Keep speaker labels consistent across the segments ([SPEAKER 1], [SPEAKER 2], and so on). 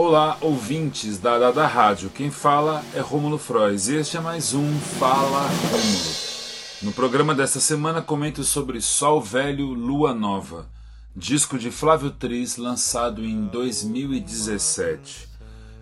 [SPEAKER 1] Olá, ouvintes da Dada Rádio. Quem fala é Rômulo Frois este é mais um Fala Rômulo. No programa desta semana comento sobre Sol Velho, Lua Nova, disco de Flávio Tris lançado em 2017.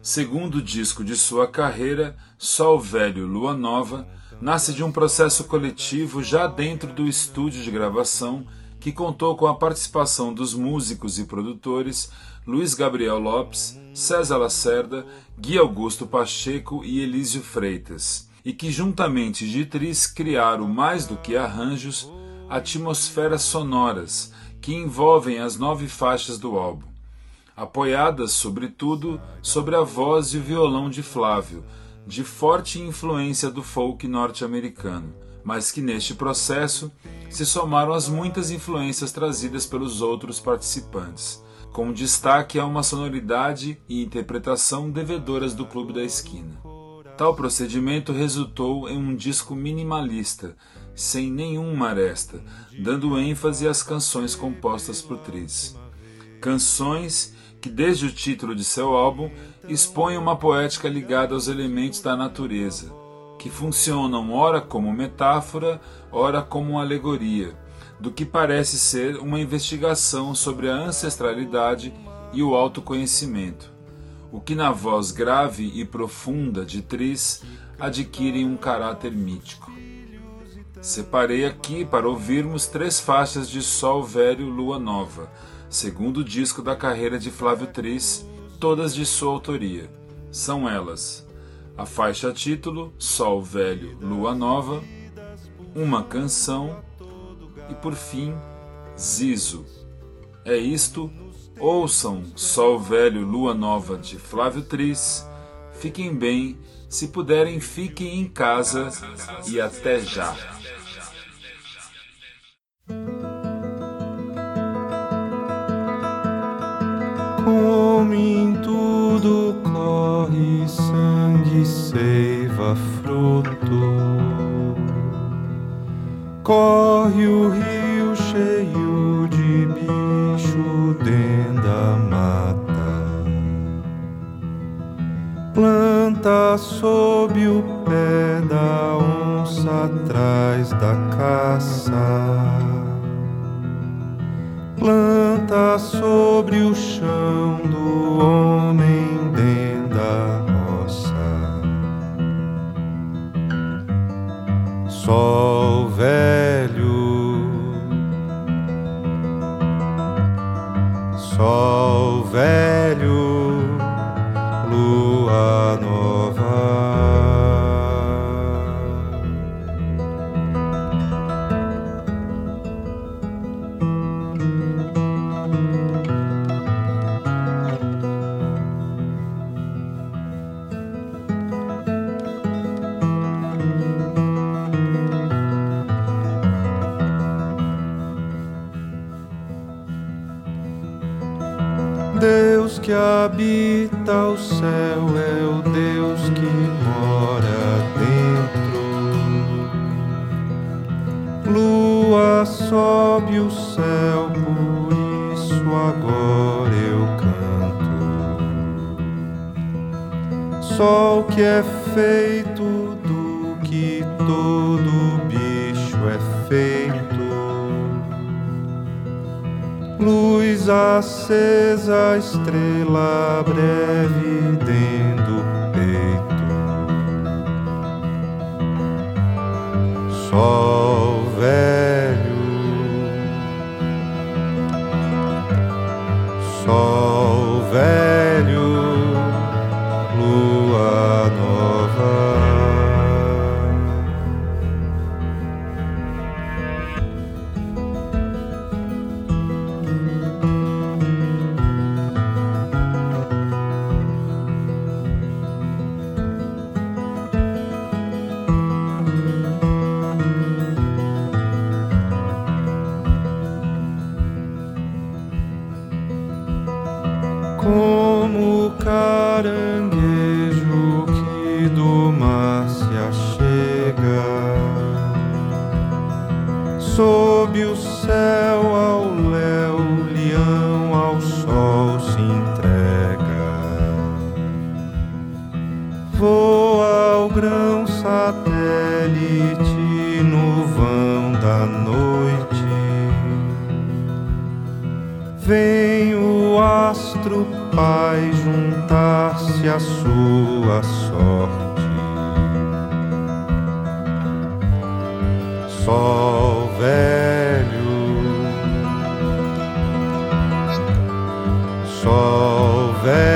[SPEAKER 1] Segundo disco de sua carreira, Sol Velho, Lua Nova nasce de um processo coletivo já dentro do estúdio de gravação que contou com a participação dos músicos e produtores Luiz Gabriel Lopes, César Lacerda, Gui Augusto Pacheco e Elísio Freitas, e que juntamente de Tris criaram mais do que arranjos, atmosferas sonoras que envolvem as nove faixas do álbum, apoiadas sobretudo sobre a voz e o violão de Flávio, de forte influência do folk norte-americano, mas que neste processo se somaram as muitas influências trazidas pelos outros participantes, com destaque a uma sonoridade e interpretação devedoras do Clube da Esquina. Tal procedimento resultou em um disco minimalista, sem nenhuma aresta, dando ênfase às canções compostas por Tris. Canções que, desde o título de seu álbum, expõem uma poética ligada aos elementos da natureza, que funcionam ora como metáfora, ora como alegoria, do que parece ser uma investigação sobre a ancestralidade e o autoconhecimento, o que na voz grave e profunda de Tris adquire um caráter mítico. Separei aqui para ouvirmos três faixas de Sol Velho Lua Nova, segundo disco da carreira de Flávio Tris, todas de sua autoria. São elas a faixa título Sol Velho, Lua Nova, Uma Canção e por fim Zizo. É isto, ouçam Sol Velho, Lua Nova de Flávio Tris, fiquem bem, se puderem fiquem em casa e até já.
[SPEAKER 2] Seiva fruto. Corre o rio cheio de bicho dentro da mata. Planta sob o pé da onça atrás da caça planta sobre o chão do Deus que habita o céu é o Deus que mora dentro. Lua sobe o céu, por isso agora eu canto. Sol que é feito do que todo bicho é feito luz acesa, estrela breve dentro do peito. Sol velho, Vem o astro pai juntar-se à sua sorte. Sol velho, sol velho.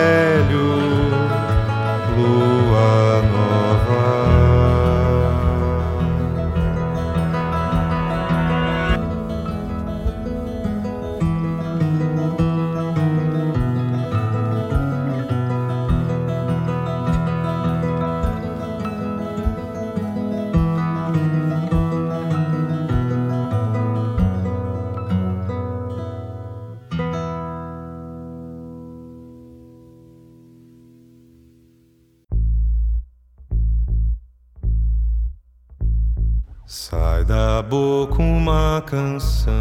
[SPEAKER 2] Boca uma canção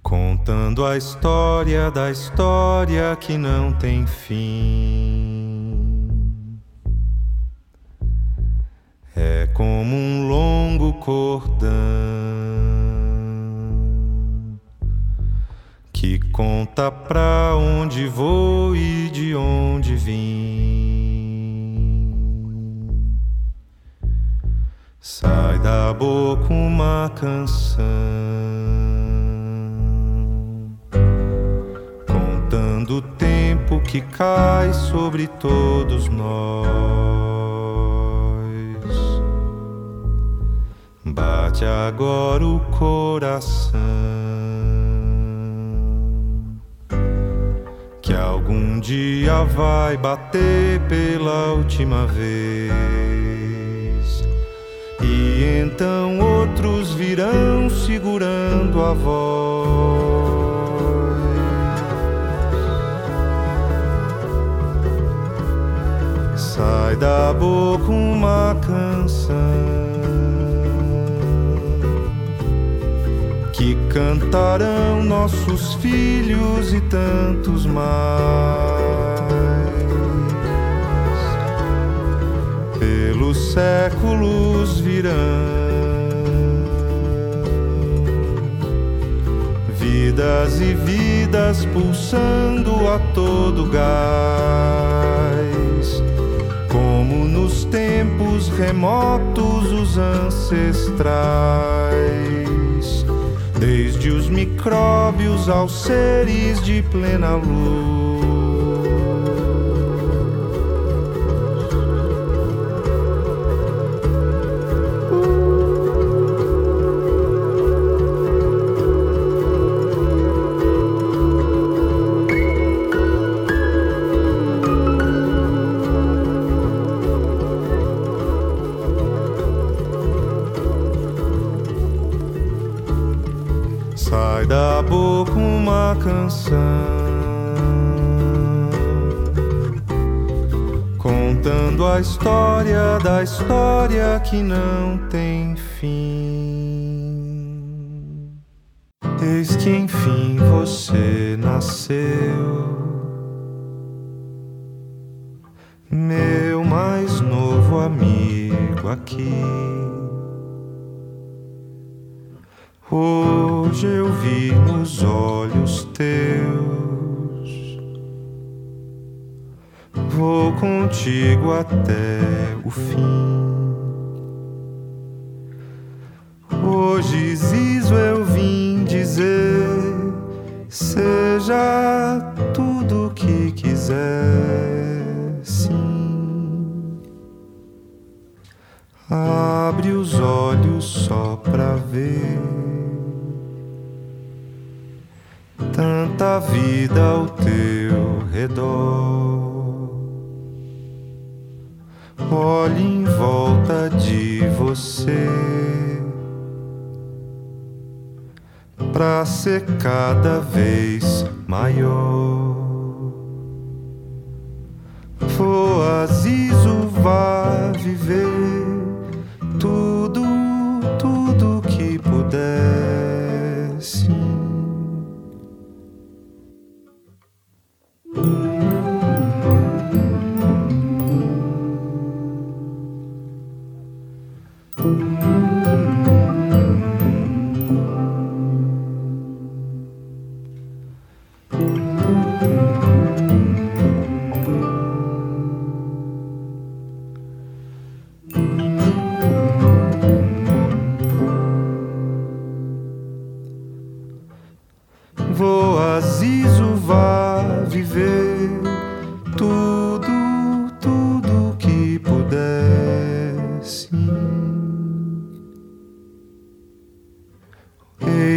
[SPEAKER 2] contando a história da história que não tem fim. É como um longo cordão que conta pra onde vou e de onde vim. Sai da boca uma canção contando o tempo que cai sobre todos nós. Bate agora o coração que algum dia vai bater pela última vez. Então outros virão segurando a voz. Sai da boca uma canção que cantarão nossos filhos e tantos mais. pelos séculos virão. Vidas e vidas pulsando a todo gás, como nos tempos remotos os ancestrais, desde os micróbios aos seres de plena luz canção contando a história da história que não tem fim. Eis que enfim você nasceu, meu mais novo amigo aqui. Hoje eu vi nos olhos teus, vou contigo até o fim. Hoje, Zizo, eu vim dizer: seja tudo o que quiser, vida ao teu redor. Olhe em volta de você para ser cada vez maior. Voa, Zizo, vá viver tudo, tudo que puder,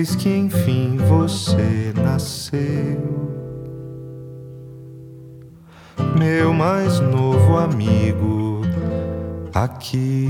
[SPEAKER 2] Que enfim você nasceu, meu mais novo amigo aqui.